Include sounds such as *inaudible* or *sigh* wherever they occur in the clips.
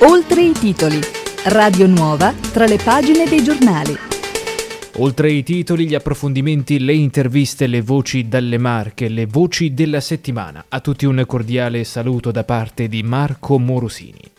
Oltre i titoli. Radio Nuova tra le pagine dei giornali. Oltre i titoli, gli approfondimenti, le interviste, le voci dalle Marche, le voci della settimana. A tutti un cordiale saluto da parte di Marco Morosini.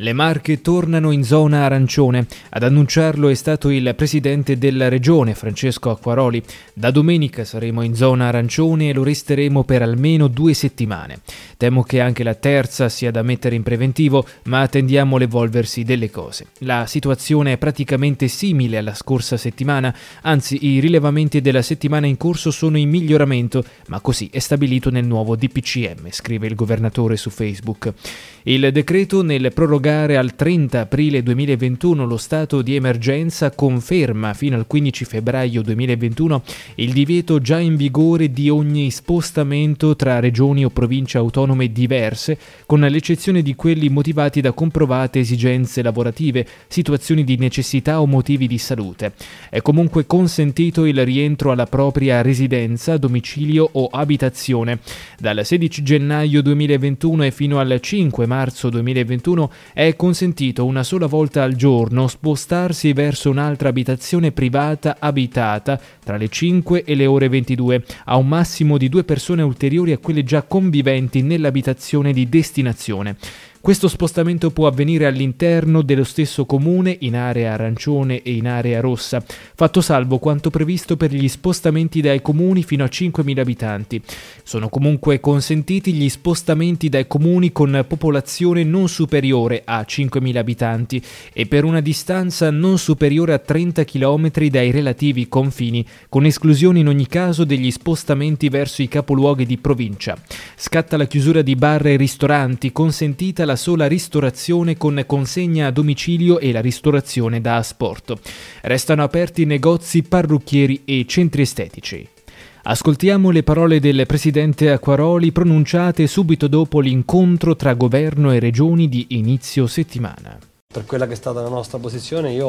Le Marche tornano in zona arancione. Ad annunciarlo è stato il presidente della regione, Francesco Acquaroli. Da domenica saremo in zona arancione e lo resteremo per almeno due settimane. Temo che anche la terza sia da mettere in preventivo, ma attendiamo l'evolversi delle cose. La situazione è praticamente simile alla scorsa settimana, anzi i rilevamenti della settimana in corso sono in miglioramento, ma così è stabilito nel nuovo DPCM, scrive il governatore su Facebook. Il decreto nel prorogare al 30 aprile 2021 lo stato di emergenza conferma fino al 15 febbraio 2021 il divieto già in vigore di ogni spostamento tra regioni o province autonome diverse, con l'eccezione di quelli motivati da comprovate esigenze lavorative, situazioni di necessità o motivi di salute. È comunque consentito il rientro alla propria residenza, domicilio o abitazione. Dal 16 gennaio 2021 e fino al 5 marzo marzo 2021 è consentito una sola volta al giorno spostarsi verso un'altra abitazione privata abitata tra le 5 e le ore 22 a un massimo di due persone ulteriori a quelle già conviventi nell'abitazione di destinazione. Questo spostamento può avvenire all'interno dello stesso comune, in area arancione e in area rossa, fatto salvo quanto previsto per gli spostamenti dai comuni fino a 5.000 abitanti. Sono comunque consentiti gli spostamenti dai comuni con popolazione non superiore a 5.000 abitanti e per una distanza non superiore a 30 km dai relativi confini, con esclusione in ogni caso degli spostamenti verso i capoluoghi di provincia. Scatta la chiusura di bar e ristoranti, consentita la sola ristorazione con consegna a domicilio e la ristorazione da asporto. Restano aperti negozi, parrucchieri e centri estetici. Ascoltiamo le parole del presidente Acquaroli pronunciate subito dopo l'incontro tra governo e regioni di inizio settimana. Per quella che è stata la nostra posizione io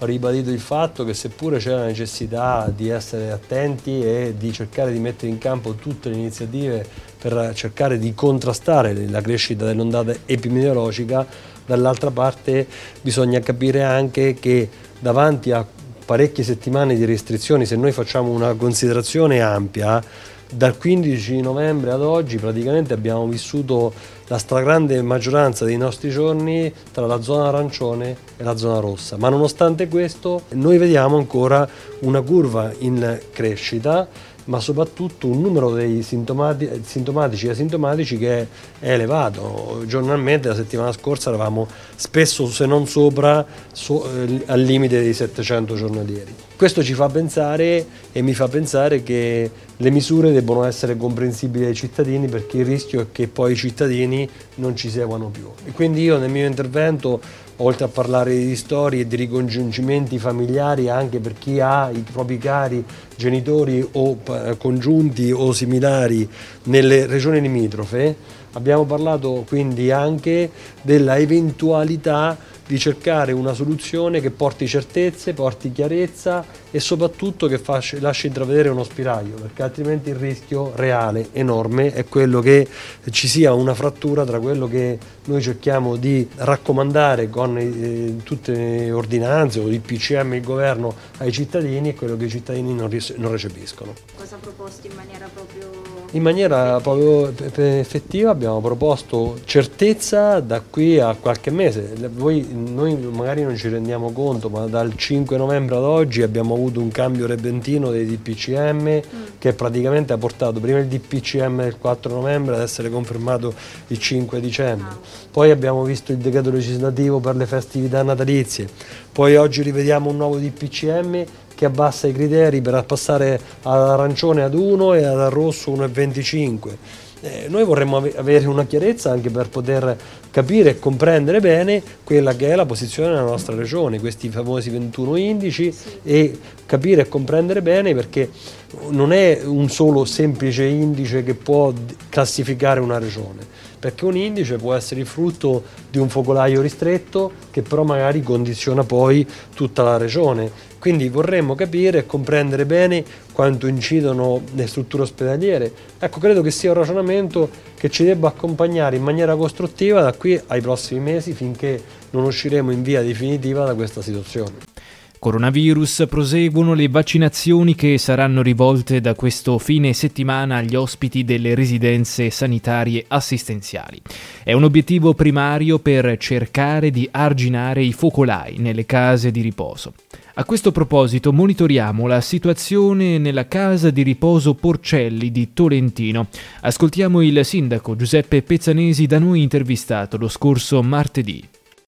ho ribadito il fatto che seppure c'è la necessità di essere attenti e di cercare di mettere in campo tutte le iniziative per cercare di contrastare la crescita dell'ondata epidemiologica, dall'altra parte bisogna capire anche che davanti a parecchie settimane di restrizioni, se noi facciamo una considerazione ampia, dal 15 novembre ad oggi praticamente abbiamo vissuto la stragrande maggioranza dei nostri giorni tra la zona arancione e la zona rossa, ma nonostante questo noi vediamo ancora una curva in crescita ma soprattutto un numero dei sintomati, sintomatici e asintomatici che è elevato. Giornalmente la settimana scorsa eravamo spesso, se non sopra, so, eh, al limite dei 700 giornalieri. Questo ci fa pensare e mi fa pensare che le misure debbono essere comprensibili ai cittadini perché il rischio è che poi i cittadini non ci seguano più. E quindi io nel mio intervento oltre a parlare di storie e di ricongiungimenti familiari anche per chi ha i propri cari genitori o congiunti o similari nelle regioni limitrofe, abbiamo parlato quindi anche della eventualità di cercare una soluzione che porti certezze, porti chiarezza e soprattutto che fasci, lasci intravedere uno spiraglio, perché altrimenti il rischio reale, enorme, è quello che ci sia una frattura tra quello che noi cerchiamo di raccomandare con eh, tutte le ordinanze o il PCM il governo ai cittadini e quello che i cittadini non, non recepiscono. Cosa proposti in maniera proprio in maniera proprio effettiva abbiamo proposto certezza da qui a qualche mese. Voi, noi magari non ci rendiamo conto, ma dal 5 novembre ad oggi abbiamo avuto un cambio repentino dei DPCM mm. che praticamente ha portato prima il DPCM del 4 novembre ad essere confermato il 5 dicembre. Ah. Poi abbiamo visto il decreto legislativo per le festività natalizie. Poi oggi rivediamo un nuovo DPCM che abbassa i criteri per passare all'arancione ad 1 e al rosso 1,25. Eh, noi vorremmo avere una chiarezza anche per poter capire e comprendere bene quella che è la posizione della nostra regione, questi famosi 21 indici sì. e capire e comprendere bene perché non è un solo semplice indice che può classificare una regione perché un indice può essere il frutto di un focolaio ristretto che però magari condiziona poi tutta la regione. Quindi vorremmo capire e comprendere bene quanto incidono le strutture ospedaliere. Ecco, credo che sia un ragionamento che ci debba accompagnare in maniera costruttiva da qui ai prossimi mesi finché non usciremo in via definitiva da questa situazione. Coronavirus proseguono le vaccinazioni che saranno rivolte da questo fine settimana agli ospiti delle residenze sanitarie assistenziali. È un obiettivo primario per cercare di arginare i focolai nelle case di riposo. A questo proposito monitoriamo la situazione nella casa di riposo Porcelli di Tolentino. Ascoltiamo il sindaco Giuseppe Pezzanesi da noi intervistato lo scorso martedì.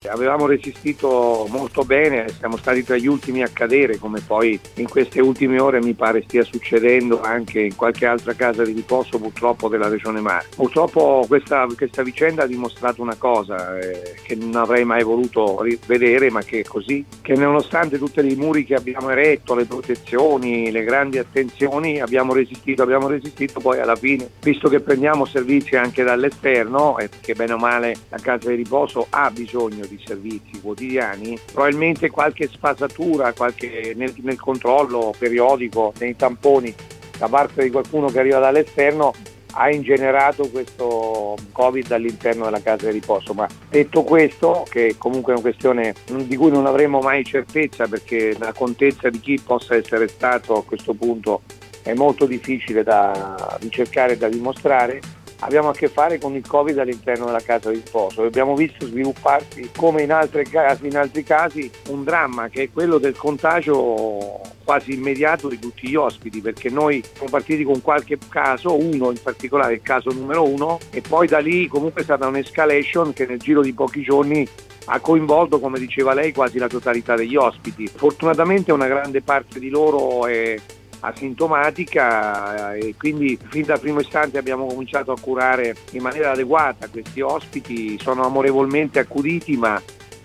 Avevamo resistito molto bene, siamo stati tra gli ultimi a cadere, come poi in queste ultime ore mi pare stia succedendo anche in qualche altra casa di riposo purtroppo della Regione Marche. Purtroppo questa, questa, vicenda ha dimostrato una cosa eh, che non avrei mai voluto vedere, ma che è così, che nonostante tutti i muri che abbiamo eretto, le protezioni, le grandi attenzioni, abbiamo resistito, abbiamo resistito poi alla fine, visto che prendiamo servizi anche dall'esterno, e che bene o male la casa di riposo ha bisogno di servizi quotidiani, probabilmente qualche sfasatura qualche, nel, nel controllo periodico, nei tamponi da parte di qualcuno che arriva dall'esterno ha ingenerato questo Covid all'interno della casa di riposo. Ma detto questo, che comunque è una questione di cui non avremo mai certezza perché la contezza di chi possa essere stato a questo punto è molto difficile da ricercare e da dimostrare, abbiamo a che fare con il Covid all'interno della casa di riposo. Abbiamo visto svilupparsi, come in, casi, in altri casi, un dramma che è quello del contagio quasi immediato di tutti gli ospiti, perché noi siamo partiti con qualche caso, uno in particolare, il caso numero uno, e poi da lì comunque è stata un'escalation che nel giro di pochi giorni ha coinvolto, come diceva lei, quasi la totalità degli ospiti. Fortunatamente una grande parte di loro è asintomatica eh, e quindi fin dal primo istante abbiamo cominciato a curare in maniera adeguata questi ospiti, sono amorevolmente accuditi ma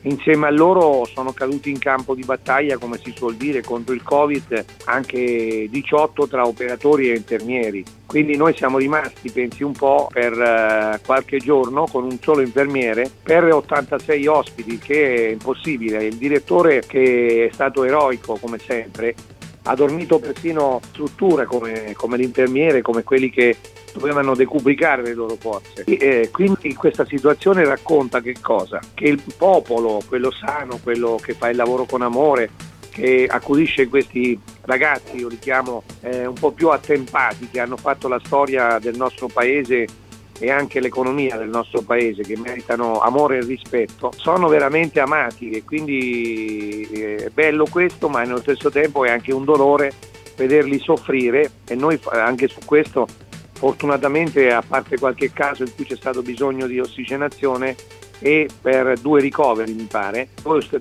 insieme a loro sono caduti in campo di battaglia, come si suol dire, contro il Covid anche 18 tra operatori e infermieri. Quindi noi siamo rimasti, pensi un po', per uh, qualche giorno con un solo infermiere per 86 ospiti, che è impossibile. Il direttore, che è stato eroico come sempre, ha dormito persino strutture come, come l'infermiere, come quelli che dovevano decuplicare le loro forze. E, eh, quindi questa situazione racconta che cosa? Che il popolo, quello sano, quello che fa il lavoro con amore, che accudisce questi ragazzi, io li chiamo eh, un po' più attempati, che hanno fatto la storia del nostro paese e anche l'economia del nostro paese che meritano amore e rispetto, sono veramente amati e quindi eh, è bello questo, ma nello stesso tempo è anche un dolore vederli soffrire e noi anche su questo fortunatamente a parte qualche caso in cui c'è stato bisogno di ossigenazione e per due ricoveri mi pare,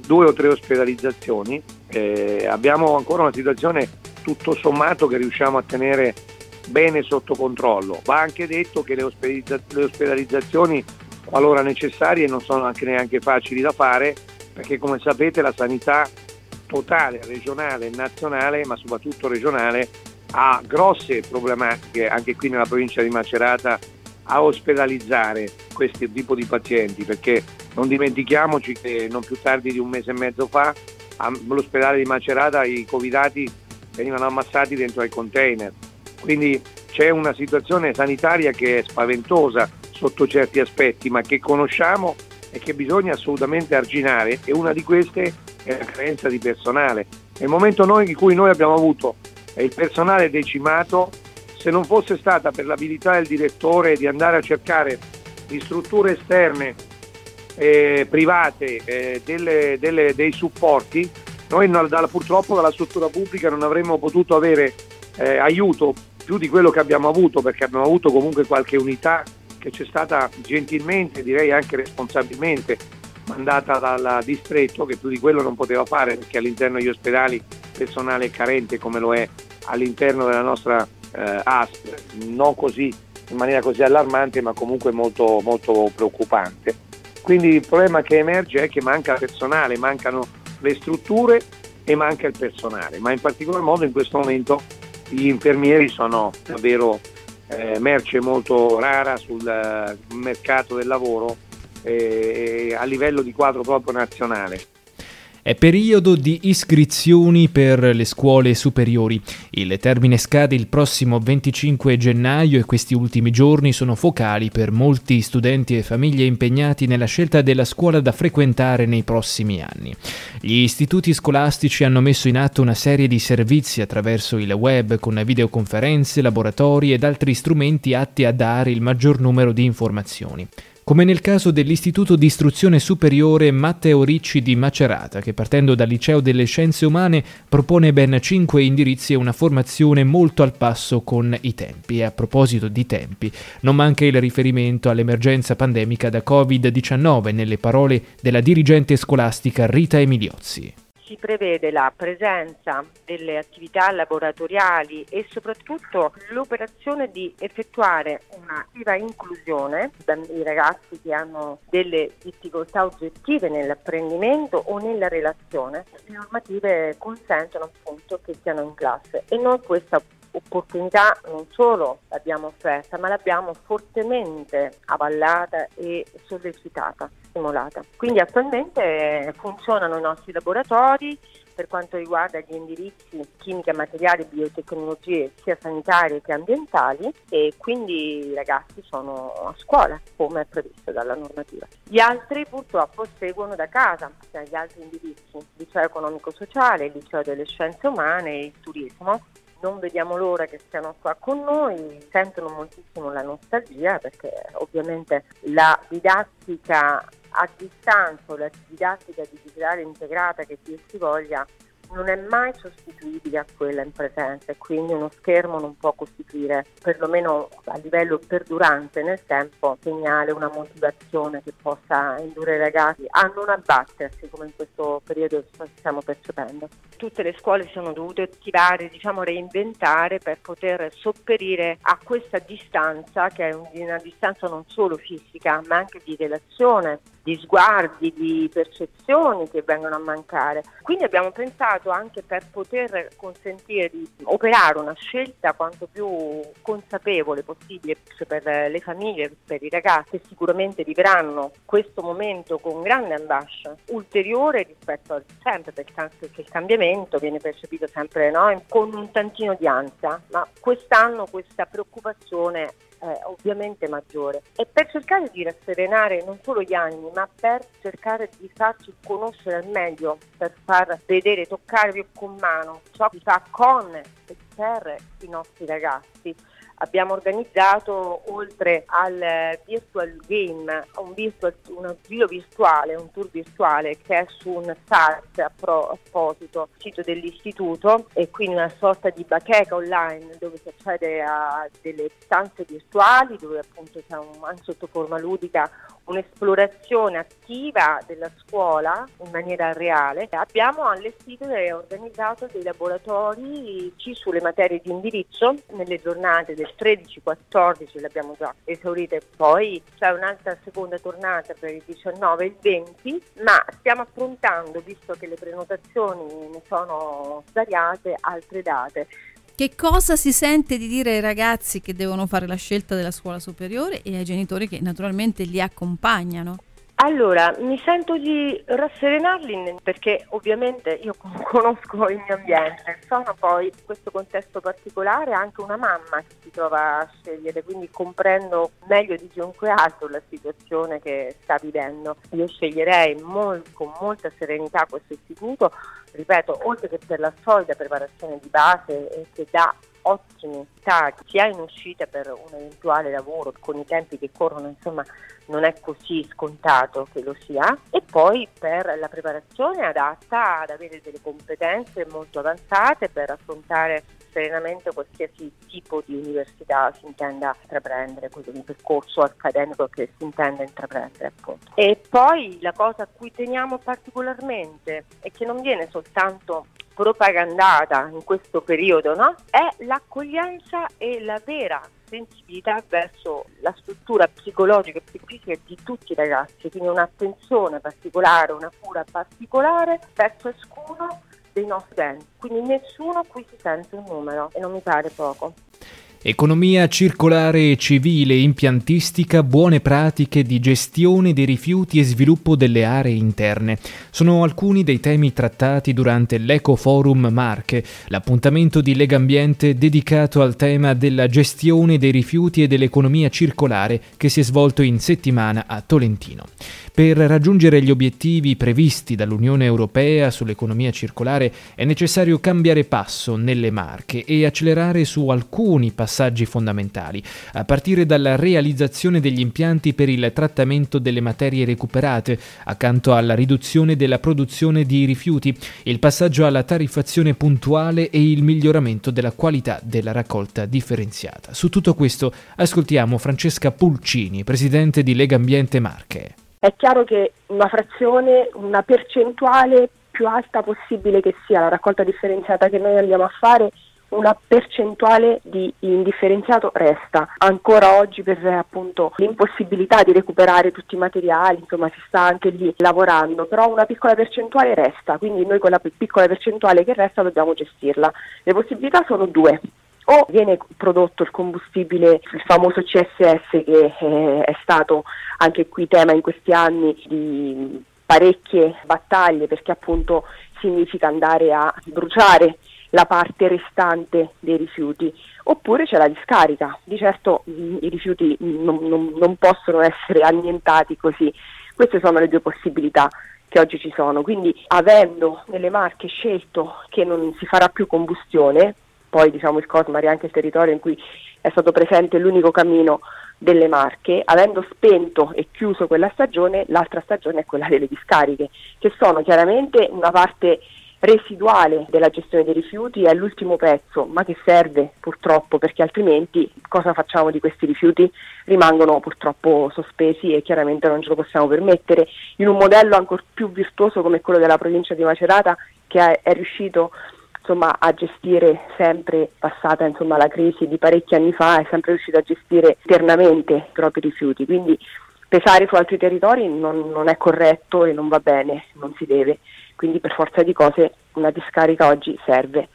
due o tre ospedalizzazioni, eh, abbiamo ancora una situazione tutto sommato che riusciamo a tenere bene sotto controllo. Va anche detto che le, ospedalizzazioni, qualora necessarie, non sono anche neanche facili da fare, perché come sapete la sanità totale, regionale nazionale, ma soprattutto regionale, ha grosse problematiche anche qui nella provincia di Macerata a ospedalizzare questo tipo di pazienti, perché non dimentichiamoci che non più tardi di un mese e mezzo fa all'ospedale di Macerata i covidati venivano ammassati dentro ai container quindi c'è una situazione sanitaria che è spaventosa sotto certi aspetti, ma che conosciamo e che bisogna assolutamente arginare e una di queste è la carenza di personale. Nel momento in cui noi abbiamo avuto il personale decimato, se non fosse stata per l'abilità del direttore di andare a cercare di strutture esterne eh, private eh, delle, delle, dei supporti, noi dalla, purtroppo dalla struttura pubblica non avremmo potuto avere eh, aiuto più di quello che abbiamo avuto, perché abbiamo avuto comunque qualche unità che ci è stata gentilmente, direi anche responsabilmente, mandata dal distretto, che più di quello non poteva fare, perché all'interno degli ospedali personale è carente come lo è all'interno della nostra eh, ASP, non così in maniera così allarmante, ma comunque molto, molto preoccupante. Quindi il problema che emerge è che manca personale, mancano le strutture e manca il personale, ma in particolar modo in questo momento gli infermieri sono davvero eh, merce molto rara sul eh, mercato del lavoro eh, a livello di quadro proprio nazionale. È periodo di iscrizioni per le scuole superiori. Il termine scade il prossimo 25 gennaio e questi ultimi giorni sono focali per molti studenti e famiglie impegnati nella scelta della scuola da frequentare nei prossimi anni. Gli istituti scolastici hanno messo in atto una serie di servizi attraverso il web con videoconferenze, laboratori ed altri strumenti atti a dare il maggior numero di informazioni come nel caso dell'Istituto di Istruzione Superiore Matteo Ricci di Macerata, che partendo dal Liceo delle Scienze Umane propone ben cinque indirizzi e una formazione molto al passo con i tempi. E a proposito di tempi, non manca il riferimento all'emergenza pandemica da Covid-19 nelle parole della dirigente scolastica Rita Emiliozzi si prevede la presenza delle attività laboratoriali e soprattutto l'operazione di effettuare una viva inclusione dei ragazzi che hanno delle difficoltà oggettive nell'apprendimento o nella relazione. Le normative consentono appunto che siano in classe e noi questa opportunità non solo l'abbiamo offerta, ma l'abbiamo fortemente avallata e sollecitata, stimolata. Quindi attualmente funzionano i nostri laboratori per quanto riguarda gli indirizzi chimica, materiali, biotecnologie sia sanitarie che ambientali e quindi i ragazzi sono a scuola come è previsto dalla normativa. Gli altri purtroppo seguono da casa, cioè gli altri indirizzi, liceo economico-sociale, liceo delle scienze umane e il turismo non vediamo l'ora che siano qua con noi, sentono moltissimo la nostalgia perché ovviamente la didattica a distanza, la didattica digitale integrata che più si voglia non è mai sostituibile a quella in presenza e quindi uno schermo non può costituire, perlomeno a livello perdurante nel tempo, segnale una motivazione che possa indurre i ragazzi a non abbattersi come in questo periodo stiamo percependo. Tutte le scuole sono dovute attivare, diciamo reinventare per poter sopperire a questa distanza che è una distanza non solo fisica ma anche di relazione, di sguardi, di percezioni che vengono a mancare. Quindi abbiamo pensato anche per poter consentire di operare una scelta quanto più consapevole possibile per le famiglie, per i ragazzi che sicuramente vivranno questo momento con grande ambascia ulteriore rispetto al sempre perché il cambiamento viene percepito sempre no? con un tantino di ansia, ma quest'anno questa preoccupazione eh, ovviamente maggiore. E per cercare di rasserenare non solo gli animi ma per cercare di farci conoscere al meglio, per far vedere, toccare più con mano ciò che fa con per i nostri ragazzi. Abbiamo organizzato oltre al virtual game un, virtual, un giro virtuale, un tour virtuale che è su un site apposito, sito dell'istituto e quindi una sorta di bacheca online dove si accede a delle stanze virtuali dove appunto c'è un, anche sotto forma ludica un'esplorazione attiva della scuola in maniera reale. Abbiamo allestito e organizzato dei laboratori sulle materie di indirizzo nelle giornate del 13-14 le abbiamo già esaurite, poi c'è un'altra seconda tornata per il 19 e il 20, ma stiamo affrontando, visto che le prenotazioni ne sono svariate, altre date. Che cosa si sente di dire ai ragazzi che devono fare la scelta della scuola superiore e ai genitori che naturalmente li accompagnano? Allora, mi sento di rasserenarli perché ovviamente io *laughs* conosco il mio ambiente, sono poi in questo contesto particolare anche una mamma che si trova a scegliere, quindi comprendo meglio di chiunque altro la situazione che sta vivendo. Io sceglierei mol- con molta serenità questo istituto, ripeto, oltre che per la solida preparazione di base che dà ottimi stati sia in uscita per un eventuale lavoro con i tempi che corrono, insomma non è così scontato che lo sia. E poi per la preparazione adatta ad avere delle competenze molto avanzate per affrontare serenamente qualsiasi tipo di università si intenda intraprendere, quello di percorso accademico che si intenda intraprendere appunto. E poi la cosa a cui teniamo particolarmente e che non viene soltanto propagandata in questo periodo no? è l'accoglienza e la vera sensibilità verso la struttura psicologica e psicofisica di tutti i ragazzi, quindi un'attenzione particolare, una cura particolare per ciascuno dei nostri enti, quindi nessuno qui si sente un numero e non mi pare poco. Economia circolare e civile, impiantistica, buone pratiche di gestione dei rifiuti e sviluppo delle aree interne. Sono alcuni dei temi trattati durante l'Eco Forum Marche, l'appuntamento di Legambiente dedicato al tema della gestione dei rifiuti e dell'economia circolare che si è svolto in settimana a Tolentino. Per raggiungere gli obiettivi previsti dall'Unione Europea sull'economia circolare è necessario cambiare passo nelle marche e accelerare su alcuni passaggi fondamentali, a partire dalla realizzazione degli impianti per il trattamento delle materie recuperate, accanto alla riduzione della produzione di rifiuti, il passaggio alla tariffazione puntuale e il miglioramento della qualità della raccolta differenziata. Su tutto questo ascoltiamo Francesca Pulcini, presidente di Lega Ambiente Marche. È chiaro che una frazione, una percentuale più alta possibile che sia la raccolta differenziata che noi andiamo a fare, una percentuale di indifferenziato resta. Ancora oggi per appunto l'impossibilità di recuperare tutti i materiali, insomma si sta anche lì lavorando, però una piccola percentuale resta, quindi noi quella piccola percentuale che resta dobbiamo gestirla. Le possibilità sono due o viene prodotto il combustibile, il famoso CSS che eh, è stato anche qui tema in questi anni di parecchie battaglie perché appunto significa andare a bruciare la parte restante dei rifiuti, oppure c'è la discarica. Di certo i rifiuti non, non, non possono essere annientati così. Queste sono le due possibilità che oggi ci sono. Quindi avendo nelle marche scelto che non si farà più combustione, poi diciamo il Cosmari è anche il territorio in cui è stato presente l'unico cammino delle Marche, avendo spento e chiuso quella stagione, l'altra stagione è quella delle discariche, che sono chiaramente una parte residuale della gestione dei rifiuti, è l'ultimo pezzo, ma che serve purtroppo perché altrimenti cosa facciamo di questi rifiuti? Rimangono purtroppo sospesi e chiaramente non ce lo possiamo permettere. In un modello ancora più virtuoso come quello della provincia di Macerata che è, riuscito insomma, a gestire sempre, passata insomma, la crisi di parecchi anni fa, è sempre riuscito a gestire internamente i propri rifiuti. Quindi pesare su altri territori non, non è corretto e non va bene, non si deve. Quindi per forza di cose una discarica oggi serve.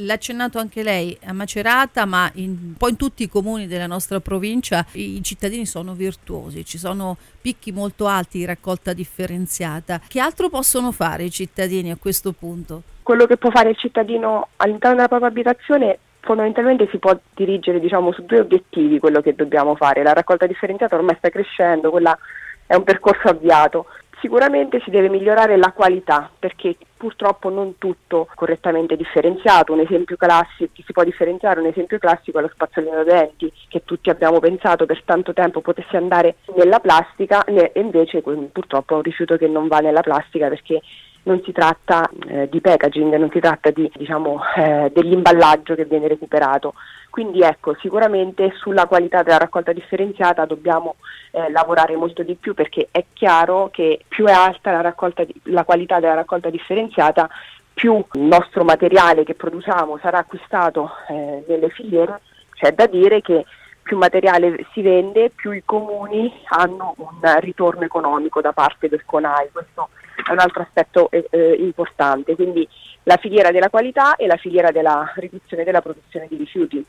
L'ha accennato anche lei a Macerata, ma in, un po' in tutti i comuni della nostra provincia i cittadini sono virtuosi, ci sono picchi molto alti di raccolta differenziata. Che altro possono fare i cittadini a questo punto? Quello che può fare il cittadino all'interno della propria abitazione fondamentalmente si può dirigere diciamo, su due obiettivi quello che dobbiamo fare. La raccolta differenziata ormai sta crescendo, quella è un percorso avviato. Sicuramente si deve migliorare la qualità perché purtroppo non tutto correttamente differenziato. Un esempio classico si può differenziare, un esempio classico è lo spazzolino denti che tutti abbiamo pensato per tanto tempo potesse andare nella plastica e invece purtroppo è un rifiuto che non va nella plastica perché non si tratta eh, di packaging, non si tratta di, diciamo, eh, dell'imballaggio che viene recuperato. Quindi ecco, sicuramente sulla qualità della raccolta differenziata dobbiamo eh, lavorare molto di più perché è chiaro che più è alta la, di, la qualità della raccolta differenziata, più il nostro materiale che produciamo sarà acquistato eh, nelle filiere. C'è da dire che più materiale si vende, più i comuni hanno un ritorno economico da parte del CONAI. Questo è un altro aspetto eh, eh, importante, quindi la filiera della qualità e la filiera della riduzione della produzione di rifiuti.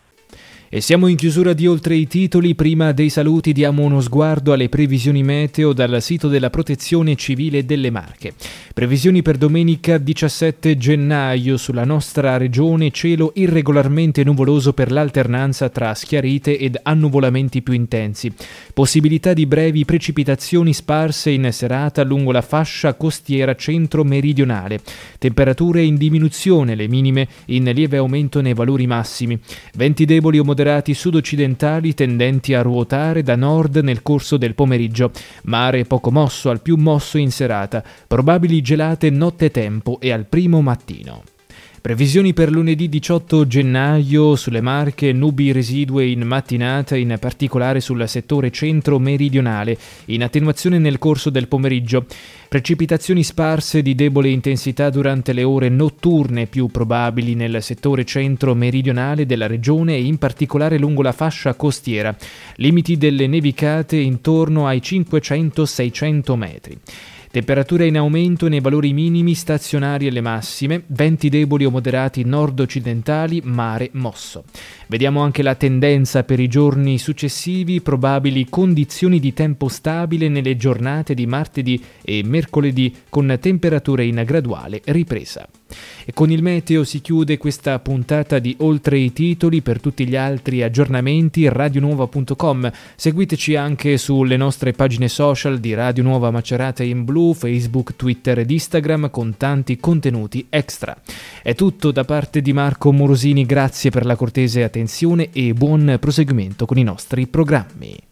E siamo in chiusura di oltre i titoli, prima dei saluti diamo uno sguardo alle previsioni meteo dal sito della Protezione Civile delle Marche. Previsioni per domenica 17 gennaio sulla nostra regione cielo irregolarmente nuvoloso per l'alternanza tra schiarite ed annuvolamenti più intensi. Possibilità di brevi precipitazioni sparse in serata lungo la fascia costiera centro-meridionale. Temperature in diminuzione, le minime in lieve aumento nei valori massimi. Venti deboli o moderati sud-occidentali tendenti a ruotare da nord nel corso del pomeriggio, mare poco mosso al più mosso in serata, probabili gelate nottetempo e al primo mattino. Previsioni per lunedì 18 gennaio sulle Marche, nubi residue in mattinata, in particolare sul settore centro-meridionale, in attenuazione nel corso del pomeriggio. Precipitazioni sparse di debole intensità durante le ore notturne più probabili nel settore centro-meridionale della regione e in particolare lungo la fascia costiera. Limiti delle nevicate intorno ai 500-600 metri. Temperature in aumento nei valori minimi stazionari alle massime, venti deboli o moderati nord-occidentali, mare mosso. Vediamo anche la tendenza per i giorni successivi, probabili condizioni di tempo stabile nelle giornate di martedì e mercoledì con temperature in graduale ripresa. E con il meteo si chiude questa puntata di Oltre i titoli. Per tutti gli altri aggiornamenti radionuova.com. Seguiteci anche sulle nostre pagine social di Radio Nuova Macerata in Blu, Facebook, Twitter ed Instagram con tanti contenuti extra. È tutto da parte di Marco Morosini, grazie per la cortese attenzione e buon proseguimento con i nostri programmi.